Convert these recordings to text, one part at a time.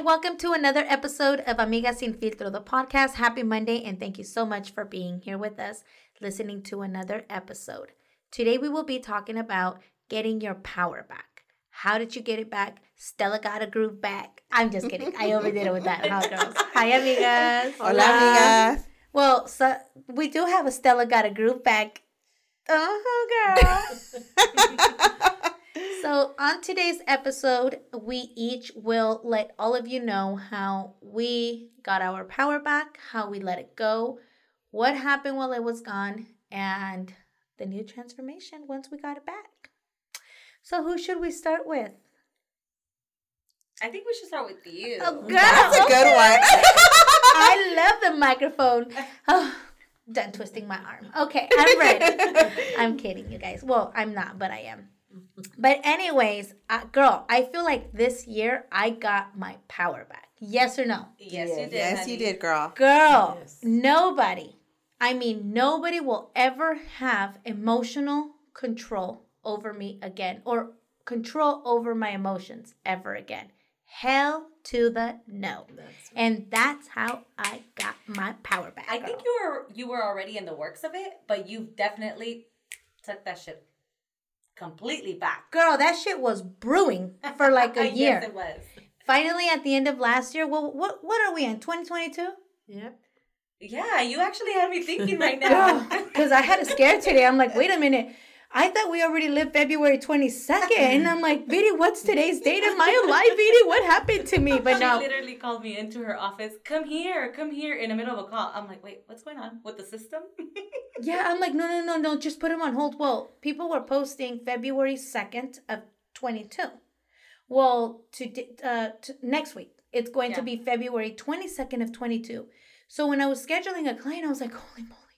and welcome to another episode of Amigas Sin Filtro, the podcast. Happy Monday, and thank you so much for being here with us, listening to another episode. Today, we will be talking about getting your power back. How did you get it back? Stella got a groove back. I'm just kidding. I overdid it with that, huh, girls? Hi, amigas. Hola, amigas. Well, so we do have a Stella got a groove back. Oh, girl. so, on today's episode, we each will let all of you know how we got our power back, how we let it go, what happened while it was gone, and the new transformation once we got it back. So, who should we start with? I think we should start with you. Oh, girl, That's a good one. I love the microphone. Oh, done twisting my arm. Okay, I'm ready. I'm kidding, you guys. Well, I'm not, but I am. But anyways, uh, girl, I feel like this year I got my power back. Yes or no? yes, you did. Yes, honey. you did, girl. Girl, Yes. nobody, I mean, nobody will ever have emotional control over me again or control over my emotions ever again. Hell to the no. And that's how I got my power back. I think you were you were already in the works of it, but you've definitely took that shit completely back. Girl, that shit was brewing for like a year. Yes, year. it was. Finally, at the end of last year, well, what what are we in? 2022? Yep. Yeah, you actually had me thinking right now. Because I had a scare today. I'm like, wait a minute. I thought we already lived February 22nd. And I'm like, Vidi, what's today's date? Am I alive, Vidi? What happened to me? But now. she literally called me into her office. Come here, come here, in the middle of a call. I'm like, wait, what's going on with the system? Yeah, I'm like, no, no, no, no. Just put him on hold. Well, people were posting February 2nd of 22. Well, to, uh, to next week, it's going to be February 22nd of 22. So when I was scheduling a client, I was like, holy moly,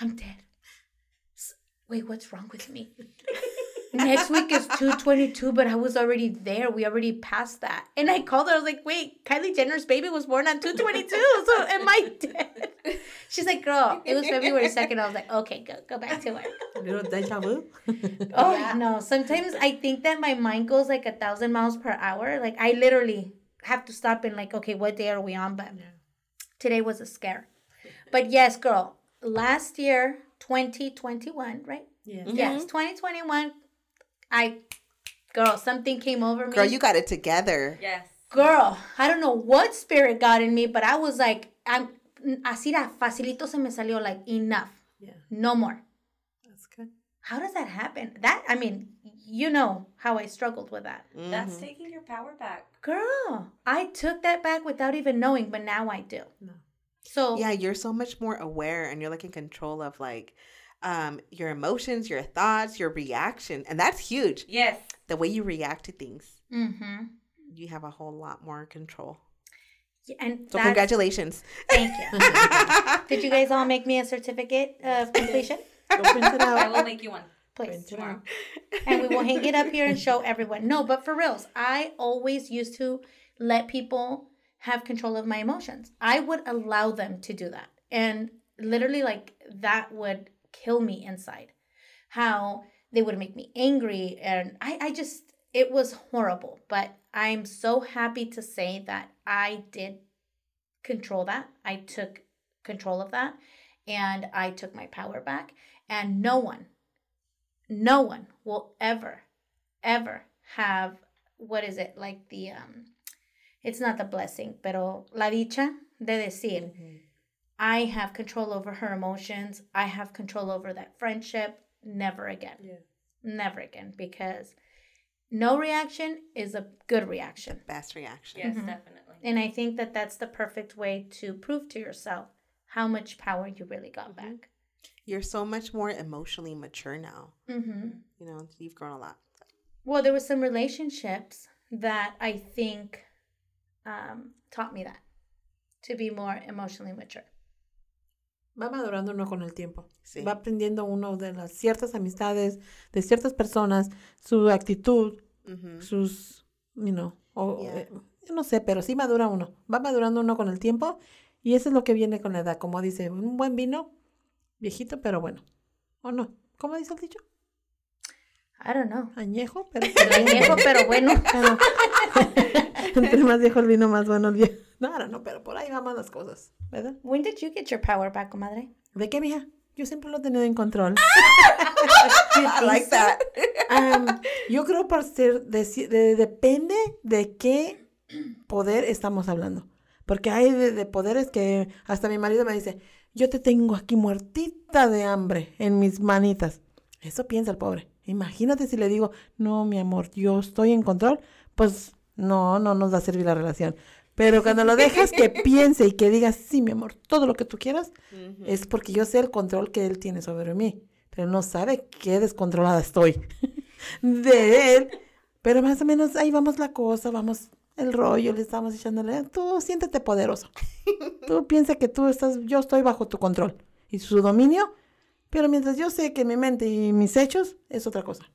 I'm dead. S- Wait, what's wrong with me? Next week is 222, but I was already there. We already passed that. And I called her. I was like, wait, Kylie Jenner's baby was born on 222. So am I dead? She's like, girl, it was February 2nd. I was like, okay, go, go back to work. A little deja vu. Oh, Yeah. no. Sometimes I think that my mind goes like a thousand miles per hour. Like, I literally have to stop and, like, okay, what day are we on? But today was a scare. But yes, girl, last year, 2021, right? Yes. Mm-hmm. Yes, 2021, I, girl, something came over me. Girl, you got it together. yes. Girl, I don't know what spirit got in me, but I was like, I'm, así da, facilito se me salió, like, enough. Yeah. No more. That's good. How does that happen? That, I mean, you know how I struggled with that. Mm-hmm. That's taking your power back. Girl, I took that back without even knowing, but now I do. No. So, Yeah, you're so much more aware and you're like in control of like um your emotions, your thoughts, your reaction. And that's huge. Yes. The way you react to things. mm-hmm. You have a whole lot more control. Yeah, and So congratulations. thank you. Did you guys all make me a certificate of completion? Go print it I will make you one Please. Tomorrow. and we will hang it up here and show everyone. No, but for reals, I always used to let people have control of my emotions. I would allow them to do that. And literally, like, that would kill me inside. How they would make me angry. And I, I just, it was horrible. But I'm so happy to say that I did control that. I took control of that. And I took my power back. And no one, no one will ever ever have what is it like the um it's not the blessing pero la dicha de decir i have control over her emotions i have control over that friendship never again Yeah. never again because no reaction is a good reaction Best reaction. Yes, Mhm. definitely. and i think that that's the perfect way to prove to yourself how much power you really got back You're so much more emotionally mature now. mm-hmm. You know, you've grown a lot. Well, there were some relationships that I think um, taught me that to be more emotionally mature. Va madurando uno con el tiempo. Sí. Va aprendiendo uno de las ciertas amistades, de ciertas personas, su actitud, sus, you know, o, Yeah. eh, yo no sé, pero sí madura uno. Va madurando uno con el tiempo y eso es lo que viene con la edad. Como dice, un buen vino, viejito, pero bueno. ¿O no? ¿Cómo dice el dicho? I don't know. Añejo, pero... Añejo, pero bueno. Pero- Entre más viejo el vino, más bueno el vino. No, no, no, pero por ahí vamos las cosas, ¿verdad? When did you get your power back, comadre? ¿De qué, mija? Yo siempre lo he tenido en control. I like that. Am, yo creo por ser, de- depende de qué poder estamos hablando. Porque hay de, de poderes que hasta mi marido me dice, yo te tengo aquí muertita de hambre en mis manitas. Eso piensa el pobre. Imagínate si le digo, no, mi amor, yo estoy en control, pues no, no nos va a servir la relación. Pero cuando lo dejas que piense y que diga, sí, mi amor, todo lo que tú quieras, es porque yo sé el control que él tiene sobre mí. Pero no sabe qué descontrolada estoy de él. Pero más o menos ahí vamos la cosa, vamos el rollo, le estamos echándole. Tú siéntete poderoso. Tú piensa que tú estás, yo estoy bajo tu control y su dominio. Pero mientras yo sé que mi mente y mis hechos es otra cosa.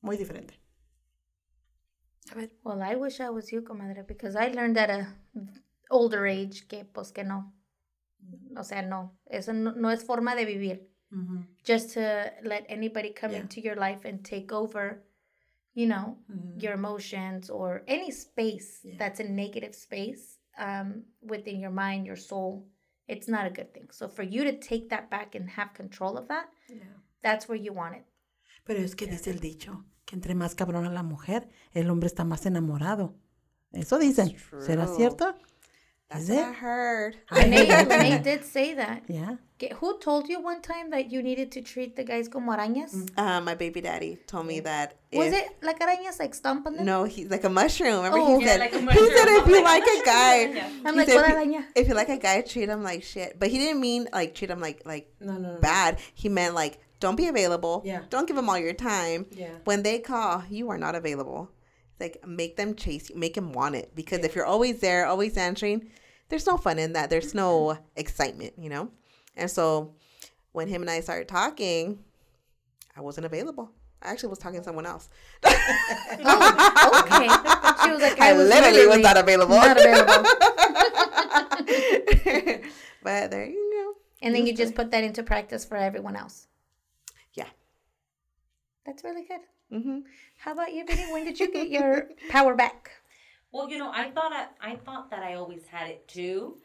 Muy diferente. Well, I wish I was you, comadre, because I learned at a older age que, pues, que no. O sea, no. Eso no, no es forma de vivir. Just to let anybody come Yeah. into your life and take over, you know, your emotions or any space Yeah. that's a negative space um, within your mind, your soul. It's not a good thing. So for you to take that back and have control of that, yeah. that's where you want it. Pero es que dice el dicho que entre más cabrona la mujer, el hombre está más enamorado. Eso dicen. ¿Será true. cierto? That's Is what it? I heard. Renee, Renee did say that. Yeah. Who told you one time that you needed to treat the guys como arañas? Uh, my baby daddy told me that. Was if- it like arañas, like stomping them? No, he's like a mushroom. Remember Oh, he yeah, said like a he mushroom. said if you like, a guy, I'm like, said if, araña? you, if you like a guy, treat him like shit. But he didn't mean like treat him like like No, no, no. bad. He meant like don't be available. Yeah. Don't give them all your time. Yeah. When they call, you are not available. Like make them chase you, make them want it. Because if you're always there, always answering, there's no fun in that. There's no excitement, you know. And so when him and I started talking, I wasn't available. I actually was talking to someone else. Oh, okay. She was like, I, I was literally was not available. Not available. but there you go. And then you just put that into practice for everyone else. Yeah. That's really good. hmm How about you, Vinny? When did you get your power back? Well, you know, I thought I, I thought that I always had it too,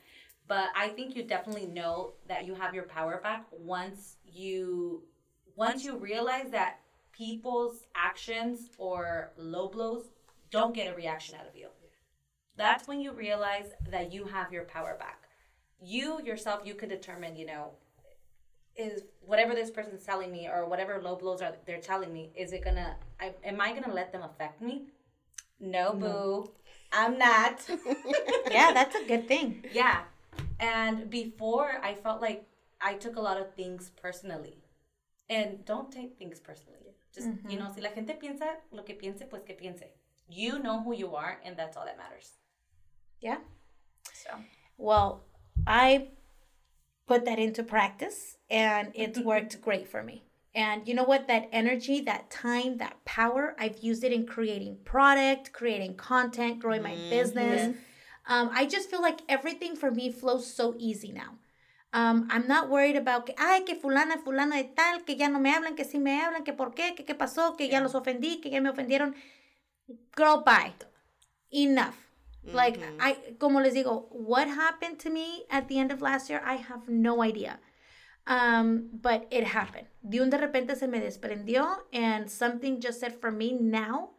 but I think you definitely know that you have your power back once you once you realize that people's actions or low blows don't get a reaction out of you. That's when you realize that you have your power back. You yourself, you can determine, you know, is whatever this person's telling me or whatever low blows are they're telling me, is it gonna? I, am I gonna let them affect me? No, boo. I'm not. Yeah, that's a good thing. yeah. And before, I felt like I took a lot of things personally. And don't take things personally. Just, you mm-hmm. know, si la gente piensa lo que piense, pues que piense. You know who you are, and that's all that matters. Yeah. So, Well, I put that into practice and it's worked great for me. And you know what? That energy, that time, that power, I've used it in creating product, creating content, growing my business. Um, I just feel like everything for me flows so easy now. Um, I'm not worried about que, ay, que fulana, fulana de tal, que ya no me hablan, que sí me hablan, que por qué, que qué pasó, que ya los ofendí, que ya me ofendieron. Girl, bye. Enough. Like, I, como les digo, what happened to me at the end of last year, I have no idea. Um, but it happened. De un de repente se me desprendió, and something just said for me now.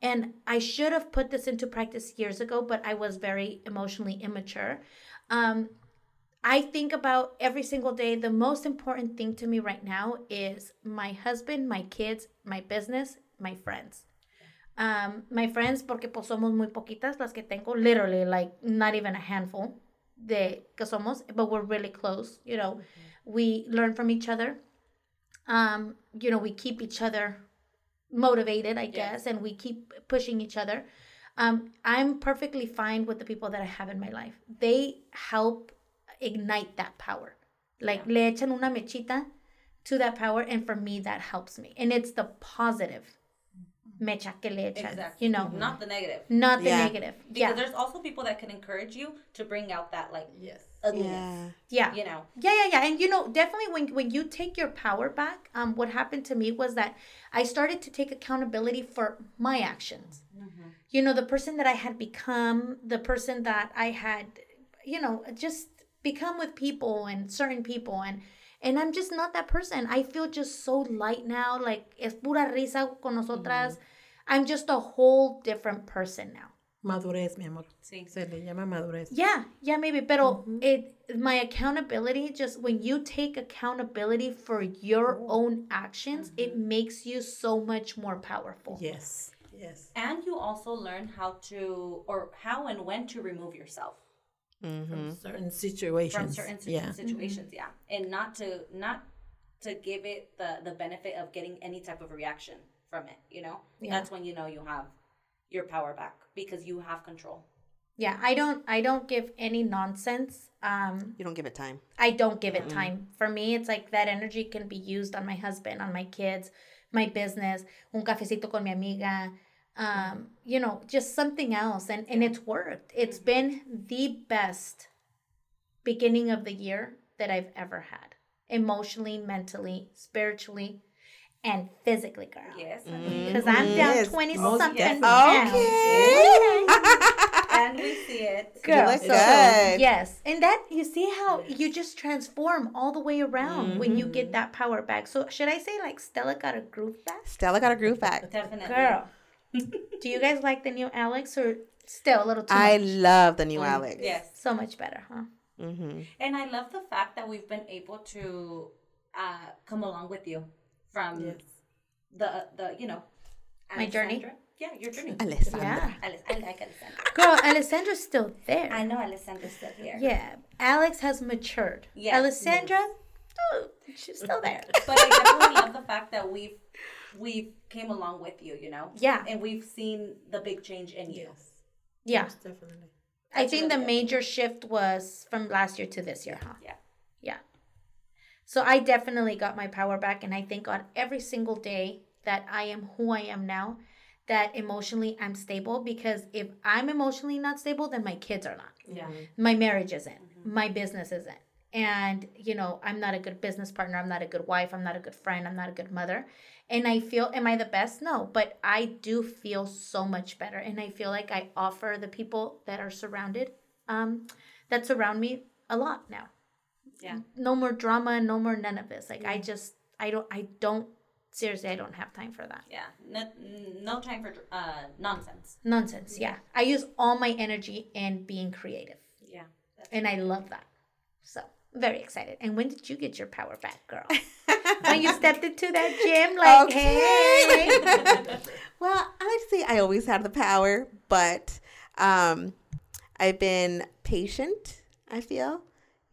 And I should have put this into practice years ago, but I was very emotionally immature. Um, I think about every single day. The most important thing to me right now is my husband, my kids, my business, my friends. Um, my friends, porque pues somos muy poquitas las que tengo, literally like not even a handful de que somos, but we're really close. You know, we learn from each other. Um, you know, we keep each other motivated, I guess, and we keep pushing each other. Um, I'm perfectly fine with the people that I have in my life. They help ignite that power. Like le echan una mechita to that power, and for me, that helps me. And it's the positive mecha que le echan, exactly. you know, Not the negative. not the Yeah. negative. Because Yeah. there's also people that can encourage you to bring out that, like, Yes. ugliness. Yeah. Yeah. You know. Yeah, yeah, yeah. And you know, definitely when when you take your power back, um, what happened to me was that I started to take accountability for my actions. You know, the person that I had become, the person that I had, you know, just become with people and certain people and and I'm just not that person. I feel just so light now, like es pura risa con nosotras. Mm-hmm. I'm just a whole different person now. Madurez, mi amor. Sí. Se le llama madurez. Yeah, yeah, maybe. Pero mm-hmm. it my accountability just when you take accountability for your oh. own actions, it mm-hmm. makes you so much more powerful. Yes. Yes. And you also learn how to, or how and when to remove yourself Mm-hmm. Certain situations. from certain yeah. situations. Yeah, and not to not to give it the the benefit of getting any type of reaction from it. You know, Yeah. that's when you know you have your power back because you have control. Yeah, I don't I don't give any nonsense. Um You don't give it time. I don't give it time. For me, it's like that energy can be used on my husband, on my kids, my business, un cafecito con mi amiga, um, you know, just something else. And, and it's worked. It's been the best beginning of the year that I've ever had emotionally, mentally, spiritually, and physically, girl. Yes, Because I'm down Yes. 20 Most something definitely. pounds. and we see it. Girl, so, good. yes, and that you see how you just transform all the way around when you Mm-hmm. get that power back. So should I say like Stella got a groove back? Stella got a groove back. Definitely, Girl, do you guys like the new Alex or still a little too I much? love the new Alex. Yes, So much better, huh? Mm-hmm. and I love the fact that we've been able to uh, come along with you from Yes. the the you know My journey? Yeah, your journey. Alessandra. Yeah, Alice, I like Alessandra. girl, Alessandra's still there. I know Alessandra's still here. yeah, Alex has matured. Yeah. Alessandra, oh, she's still there. But I definitely love the fact that we've we've came along with you, you know. Yeah. And we've seen the big change in you. Yes. Yeah, Definitely. I That's think really the good. major shift was from last year to this year, huh? Yeah. Yeah. So I definitely got my power back, and I thank God every single day that I am who I am now, that emotionally I'm stable. Because if I'm emotionally not stable, then my kids are not. Yeah. Mm-hmm. My marriage isn't. Mm-hmm. My business isn't. And, you know, I'm not a good business partner. I'm not a good wife. I'm not a good friend. I'm not a good mother. And I feel, am I the best? No, but I do feel so much better. And I feel like I offer the people that are surrounded, um, that surround me a lot now Yeah. no more drama no more none of this like i just i don't i don't seriously i don't have time for that Yeah. No, no time for uh, nonsense. nonsense yeah i use all my energy in being creative Yeah. And i love that so very excited and when did you get your power back girl when you stepped into that gym like hey Well, I say I always had the power, but um, I've been patient. I feel,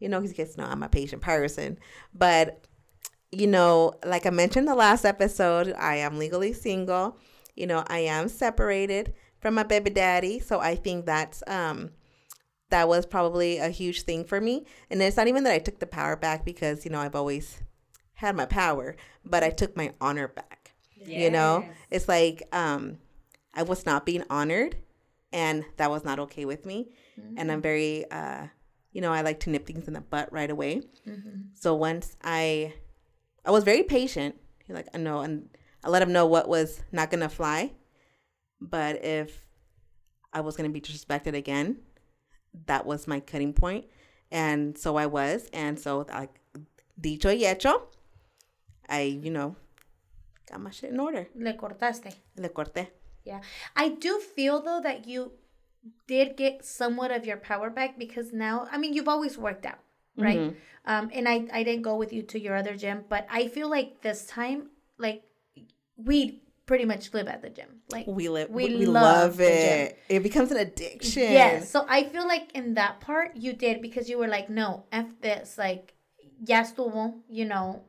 you know, because no, I'm a patient person, but you know, like I mentioned the last episode, I am legally single. You know, I am separated from my baby daddy, so I think that's um that was probably a huge thing for me. And it's not even that I took the power back because you know I've always had my power, but I took my honor back. You know? It's like um i was not being honored and that was not okay with me. And i'm very uh you know i like to nip things in the butt right away. So once i i was very patient. Like i know and i let him know what was not gonna fly. But if i was gonna be disrespected again that was my cutting point. And so i was. And so like dicho y hecho i you know got my shit in order le cortaste Le corté. Yeah. I do feel though that you did get somewhat of your power back because now, I mean, you've always worked out, right? Mm-hmm. Um, and I, I didn't go with you to your other gym, but I feel like this time, like, we pretty much live at the gym. Like, We live. We We, love love, it. It becomes an addiction. Yes. So I feel like in that part you did because you were like, no, F this. Like, ya estuvo, you know,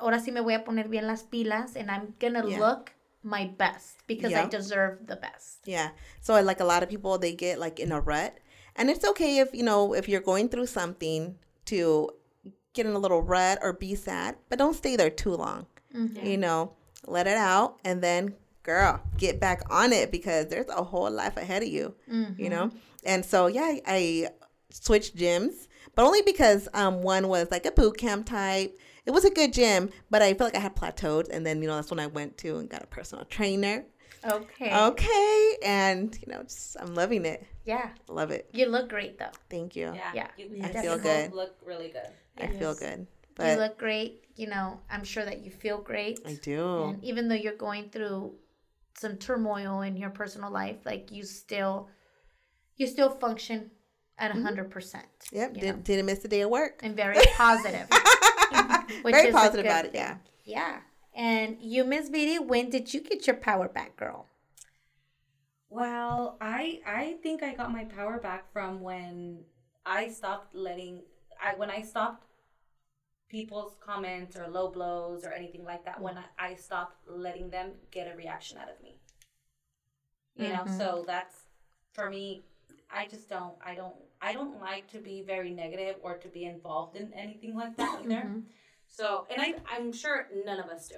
ahora sí me voy a poner bien las pilas and I'm gonna Yeah. look my best because I deserve the best. Yeah. So like a lot of people, they get like in a rut, and it's okay if you know if you're going through something to get in a little rut or be sad, but don't stay there too long. You know, let it out, and then girl, get back on it because there's a whole life ahead of you. You know, and so yeah, I, I switched gyms, but only because um one was like a boot camp type. It was a good gym, but I felt like I had plateaued, and then you know that's when I went to and got a personal trainer. Okay. Okay, and you know, just I'm loving it. Yeah. Love it. You look great though. Thank you. Yeah. Yeah. You, I feel both good. Look really good. I feel Yes. good, you look great. You know, I'm sure that you feel great. I do. And even though you're going through some turmoil in your personal life, like you still, you still function at a Mm-hmm. hundred percent. Yep, did, know, didn't miss a day of work. and very positive. which Very is positive good about it. Yeah. Yeah. And you, Miss Vidi, when did you get your power back, girl? Well, I I think I got my power back from when I stopped letting I when I stopped people's comments or low blows or anything like that when I, I stopped letting them get a reaction out of me. You know, mm-hmm. so that's for me I just don't I don't I don't like to be very negative or to be involved in anything like that either. Mm-hmm. So, and I I'm sure none of us do.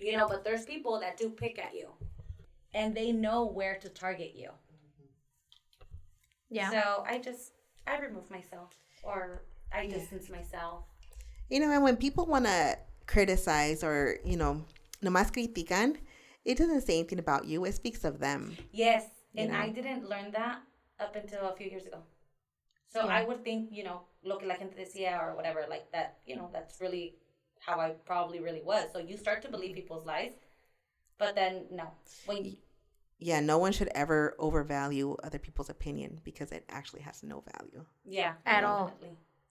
You know, but there's people that do pick at you and they know where to target you. Yeah. So I just I remove myself or I distance myself. You know, and when people want to criticize or, you know, nomás critican, it doesn't say anything about you. It speaks of them. Yes, You and I didn't learn that up until a few years ago. So Yeah. I would think, you know, lo que la gente decía or whatever, like that, you know, that's really how I probably really was. So you start to believe people's lies, but then no, when you, Yeah, no one should ever overvalue other people's opinion because it actually has no value. yeah, At all.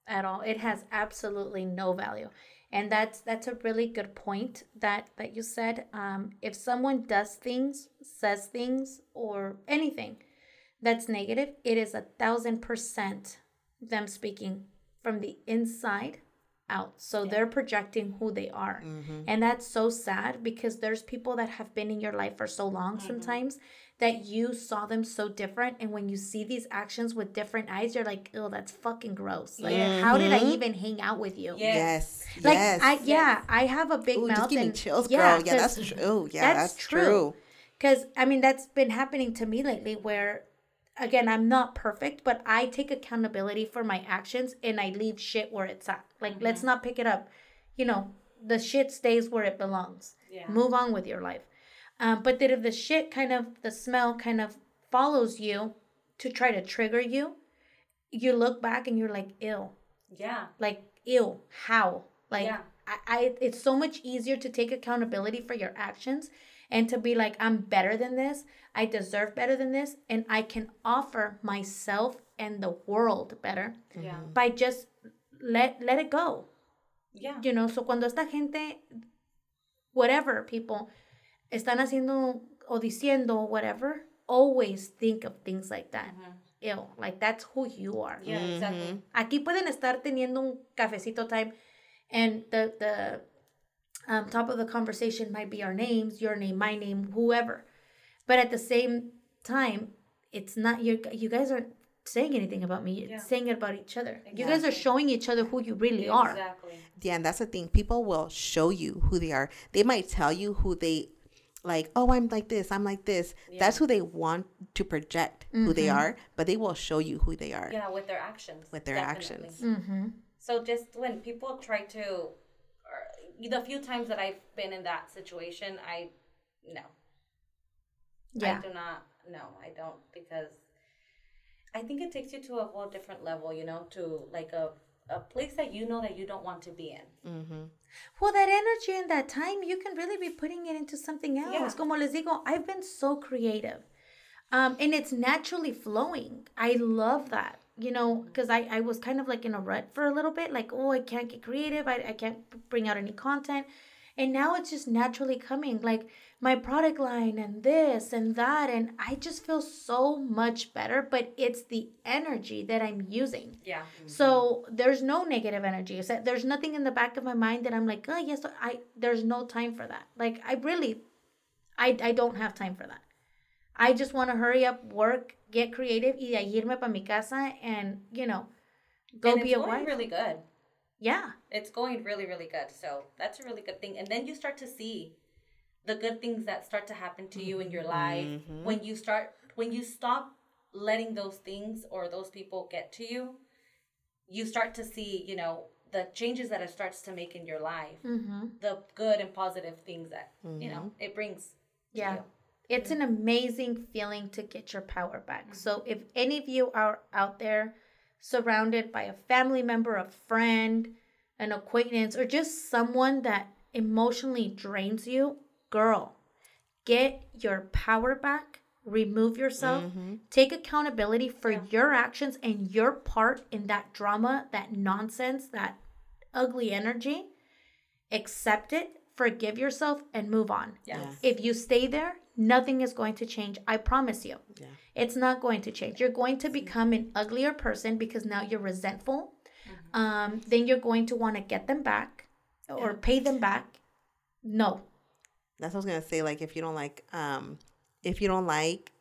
at all. It has absolutely no value. And that's that's a really good point that that you said. Um, if someone does things, says things, or anything that's negative, it is a thousand percent them speaking from the inside out. So they're projecting who they are. Mm-hmm. And that's so sad because there's people that have been in your life for so long mm-hmm. sometimes that you saw them so different. And when you see these actions with different eyes, you're like, oh, that's fucking gross. Like, how did I mm-hmm. even hang out with you? Yes. Yes. Like, yes. I, yeah, I have a big Ooh, mouth. just give me and- chills, yeah, girl. Yeah, that's 'cause true. Yeah, that's, that's true. true. because I mean that's been happening to me lately where again I'm not perfect but I take accountability for my actions and I leave shit where it's at like let's Mm-hmm. not pick it up you know the shit stays where it belongs Yeah. move on with your life um, but that if the shit kind of the smell kind of follows you to try to trigger you you look back and you're like ill Yeah. like ill. how like Yeah. I, I it's so much easier to take accountability for your actions and to be like i'm better than this. I deserve better than this and i can offer myself and the world better Yeah. Mm-hmm. by just let let it go. Yeah. you know so cuando esta gente whatever people están haciendo o diciendo whatever always think of things like that. Mm-hmm. Ew, like that's who you are. Yeah, exactly. Mm-hmm. Aquí pueden estar teniendo un cafecito time, and the the um, top of the conversation might be our names, your name, my name, whoever. But at the same time, it's not you. You guys aren't saying anything about me. You're Yeah. saying it about each other. You guys are showing each other who you really are. Exactly. Yeah, and that's the thing. People will show you who they are. They might tell you who they like, oh, I'm like this, I'm like this. That's who they want to project who they are, but they will show you who they are Yeah, with their actions. with their definitely. actions. Mm-hmm. So just when people try to, or the few times that I've been in that situation, I no, Yeah. I do not. No, I don't because I think it takes you to a whole different level. You know, to like a a place that you know that you don't want to be in. Mm-hmm. Well, that energy and that time, you can really be putting it into something else. Yeah. Como les digo, I've been so creative. Um, and it's naturally flowing. I love that, you know, because I, I was kind of like in a rut for a little bit, like, oh, I can't get creative. I, I can't bring out any content. And now it's just naturally coming, like my product line and this and that. And I just feel so much better, but it's the energy that I'm using. Yeah. So there's no negative energy. That There's nothing in the back of my mind that I'm like, oh yes, I. There's no time for that. Like I really, I I don't have time for that. I just want to hurry up, work, get creative, y de ahí irme para mi casa, and you know, go and be it's a going wife. really good. yeah, It's going really, really good. So that's a really good thing. And then you start to see the good things that start to happen to you in your life Mm-hmm. when you start when you stop letting those things or those people get to you. you start to see, you know, the changes that it starts to make in your life, Mm-hmm. the good and positive things that you know it brings. to Yeah. you. It's mm-hmm. an amazing feeling to get your power back. Mm-hmm. So if any of you are out there surrounded by a family member, a friend, an acquaintance, or just someone that emotionally drains you, girl, get your power back. Remove yourself. Mm-hmm. Take accountability for your actions and your part in that drama, that nonsense, that ugly energy. Accept it, forgive yourself, and move on. Yeah. If you stay there, nothing is going to change. I promise you. Yeah. It's not going to change. You're going to become an uglier person because now you're resentful. Um, then you're going to want to get them back or pay them back. No. That's what I was gonna say. Like, if you don't like, um, if you don't like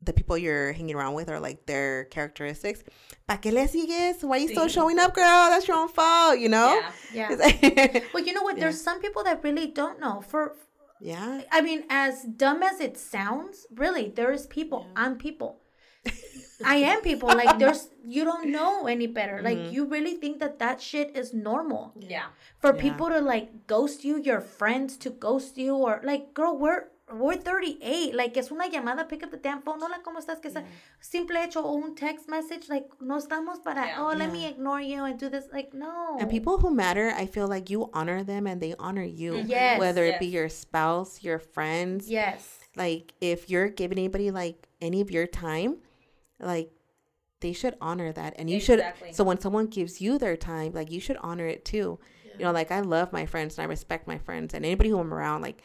the people you're hanging around with or like their characteristics, ¿pa qué le sigues? Why are you still showing up, girl? That's your own fault, you know? Yeah. Yeah. yeah. Well, you know what? There's some people that really don't know. For yeah. I mean, as dumb as it sounds, really, there's people. I'm people. I am people. Like, there's, you don't know any better. Like, mm-hmm. you really think that that shit is normal. Yeah. For Yeah. people to, like, ghost you, your friends to ghost you, or, like, girl, we're, we're 38. Like, es una llamada, pick up the damn phone. Hola, ¿cómo estás? Que sea simple hecho o un text message. Like, no estamos para, Yeah. oh, let me ignore you and do this. Like, no. And people who matter, I feel like you honor them and they honor you. Mm-hmm. Yes. Whether it be your spouse, your friends. Yes. Like, if you're giving anybody like any of your time, like, they should honor that. And you Exactly. should. So when someone gives you their time, like, you should honor it too. You know, like, I love my friends and I respect my friends and anybody who I'm around. Like,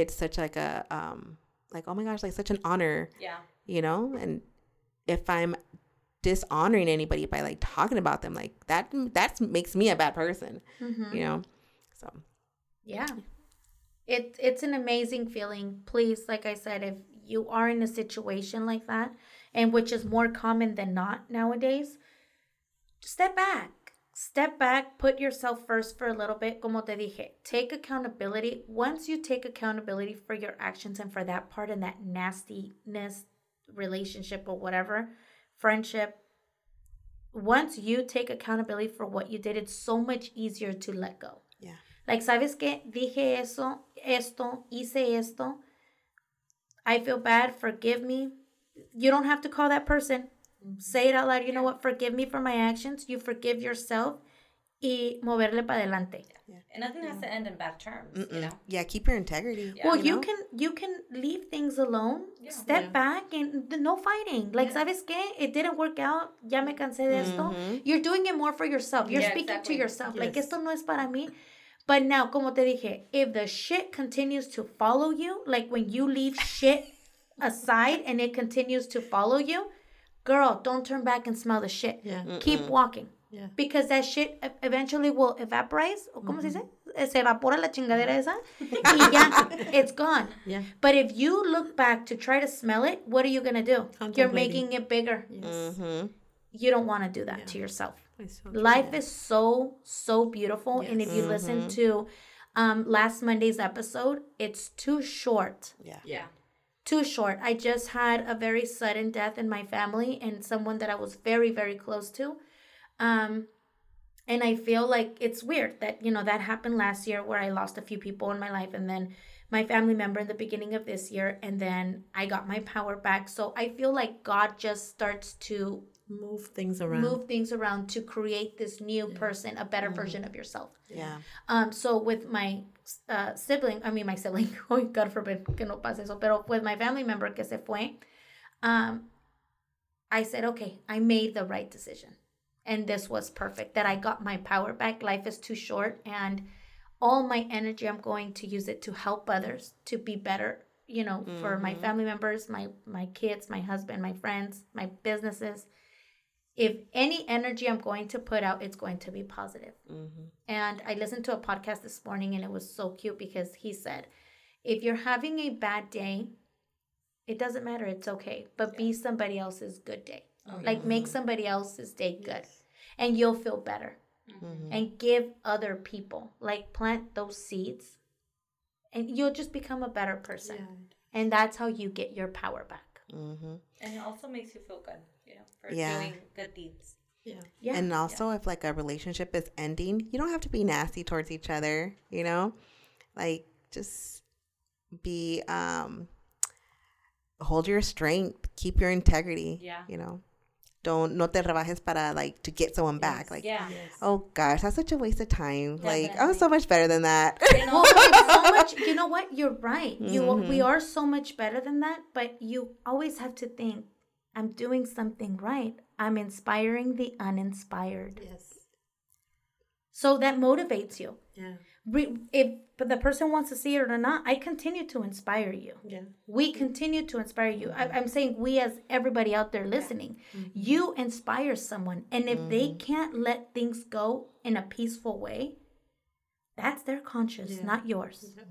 it's such like a, um, like, oh my gosh, like, such an honor, Yeah. you know? And if I'm dishonoring anybody by like talking about them, like, that, that makes me a bad person, Mm-hmm. you know? So, Yeah. It it's an amazing feeling. Please, like I said, if you are in a situation like that, and which is more common than not nowadays, step back. Step back, put yourself first for a little bit. Como te dije, take accountability. Once you take accountability for your actions and for that part and that nastiness relationship or whatever, friendship, once you take accountability for what you did, it's so much easier to let go. yeah. Like, ¿sabes qué? Dije eso, esto, hice esto. I feel bad. Forgive me. You don't have to call that person. Say it out loud. You know what? Forgive me for my actions. You forgive yourself. Y moverle para adelante. And nothing has to end in bad terms, you know. Yeah, keep your integrity. Yeah. Well, you you know? can you can leave things alone. Yeah. Step Yeah. back and th- no fighting. Like, ¿sabes qué? It didn't work out. Ya me cansé de esto. Mm-hmm. You're doing it more for yourself. You're Yeah, speaking exactly. to yourself. Like, Yes. esto no es para mí. But now, como te dije, if the shit continues to follow you, like when you leave shit aside and it continues to follow you, girl, don't turn back and smell the shit. Yeah. Keep walking. Yeah. Because that shit eventually will evaporate. ¿o ¿Cómo se dice? Eh, Se evapora la chingadera esa. y ya, it's gone. Yeah. But if you look back to try to smell it, what are you going to do? You're making it bigger. Mm-hmm. You don't want to do that to yourself. So. Life is so, so beautiful. And if you Mm-hmm. listen to um, last Monday's episode, it's too short. Yeah. Yeah. Too short. I just had a very sudden death in my family and someone that I was very, very close to. Um, and I feel like it's weird that, you know, that happened last year where I lost a few people in my life and then my family member in the beginning of this year and then I got my power back. So I feel like God just starts to Move things around. move things around to create this new person, a better version of yourself. Yeah. Um, so with my uh, sibling, I mean my sibling, oh God forbid que no pase eso, pero with my family member que se fue, um, I said, okay, I made the right decision. And this was perfect, that I got my power back. Life is too short and all my energy, I'm going to use it to help others to be better, you know, for my family members, my, my kids, my husband, my friends, my businesses. If any energy I'm going to put out, it's going to be positive. And I listened to a podcast this morning and it was so cute because he said, if you're having a bad day, it doesn't matter, it's okay, but be somebody else's good day. Like make somebody else's day good and you'll feel better. And give other people, like plant those seeds and you'll just become a better person. And that's how you get your power back. Mm-hmm. And it also makes you feel good, you know, for Yeah. doing good deeds. Yeah. Yeah. And also, if like a relationship is ending, you don't have to be nasty towards each other, you know? Like, just be, um, hold your strength, keep your integrity. Yeah. You know? Don't, no te rebajes para like to get someone back. Like, Yeah. oh gosh, that's such a waste of time. Like, I'm so much better than that. You know, well, it's so much. You know what? You're right. You Mm-hmm. we are so much better than that. But you always have to think, I'm doing something right. I'm inspiring the uninspired. Yes. So that motivates you. Yeah. Re- if the person wants to see it or not, I continue to inspire you. Yeah. We continue to inspire you. I, I'm saying we, as everybody out there listening, mm-hmm. you inspire someone. And if they mm-hmm. can't let things go in a peaceful way, that's their conscience, not yours. Com-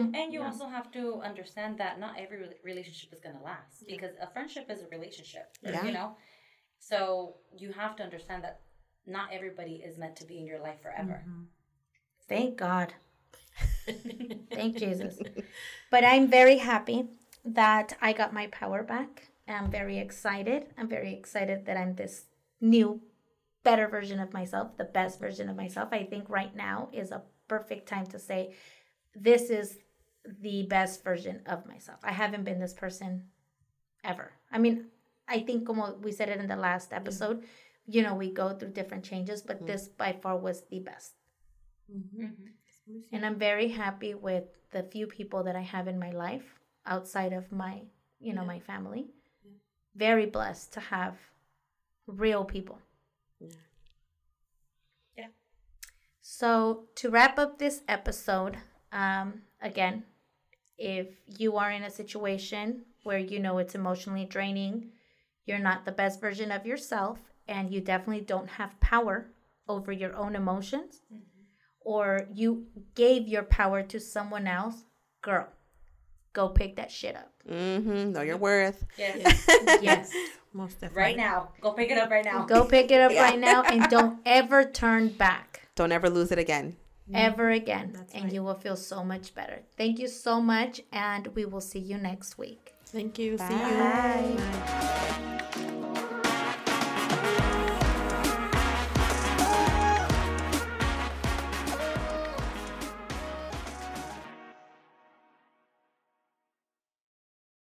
And you yeah. also have to understand that not every relationship is going to last because a friendship is a relationship. Yeah. You know? So you have to understand that not everybody is meant to be in your life forever. Mm-hmm. Thank God. Thank Jesus. But I'm very happy that I got my power back. I'm very excited. I'm very excited that I'm this new, better version of myself, the best version of myself. I think right now is a perfect time to say, this is the best version of myself. I haven't been this person ever. I mean, I think como we said it in the last mm-hmm. episode, you know, we go through different changes, but mm-hmm. this by far was the best. Mm-hmm. And I'm very happy with the few people that I have in my life outside of my, you know, my family. Very blessed to have real people. Yeah. So to wrap up this episode, um, again, if you are in a situation where you know it's emotionally draining, you're not the best version of yourself, and you definitely don't have power over your own emotions, or you gave your power to someone else, girl, go pick that shit up. mm-hmm. Know your worth. Yes. Yes. Most definitely. right now. Go pick it up right now. Go pick it up right now and don't ever turn back. Don't ever lose it again. Ever mm-hmm. again. That's and right. you will feel so much better. Thank you so much, and we will see you next week. Thank you. See you. Bye. Bye.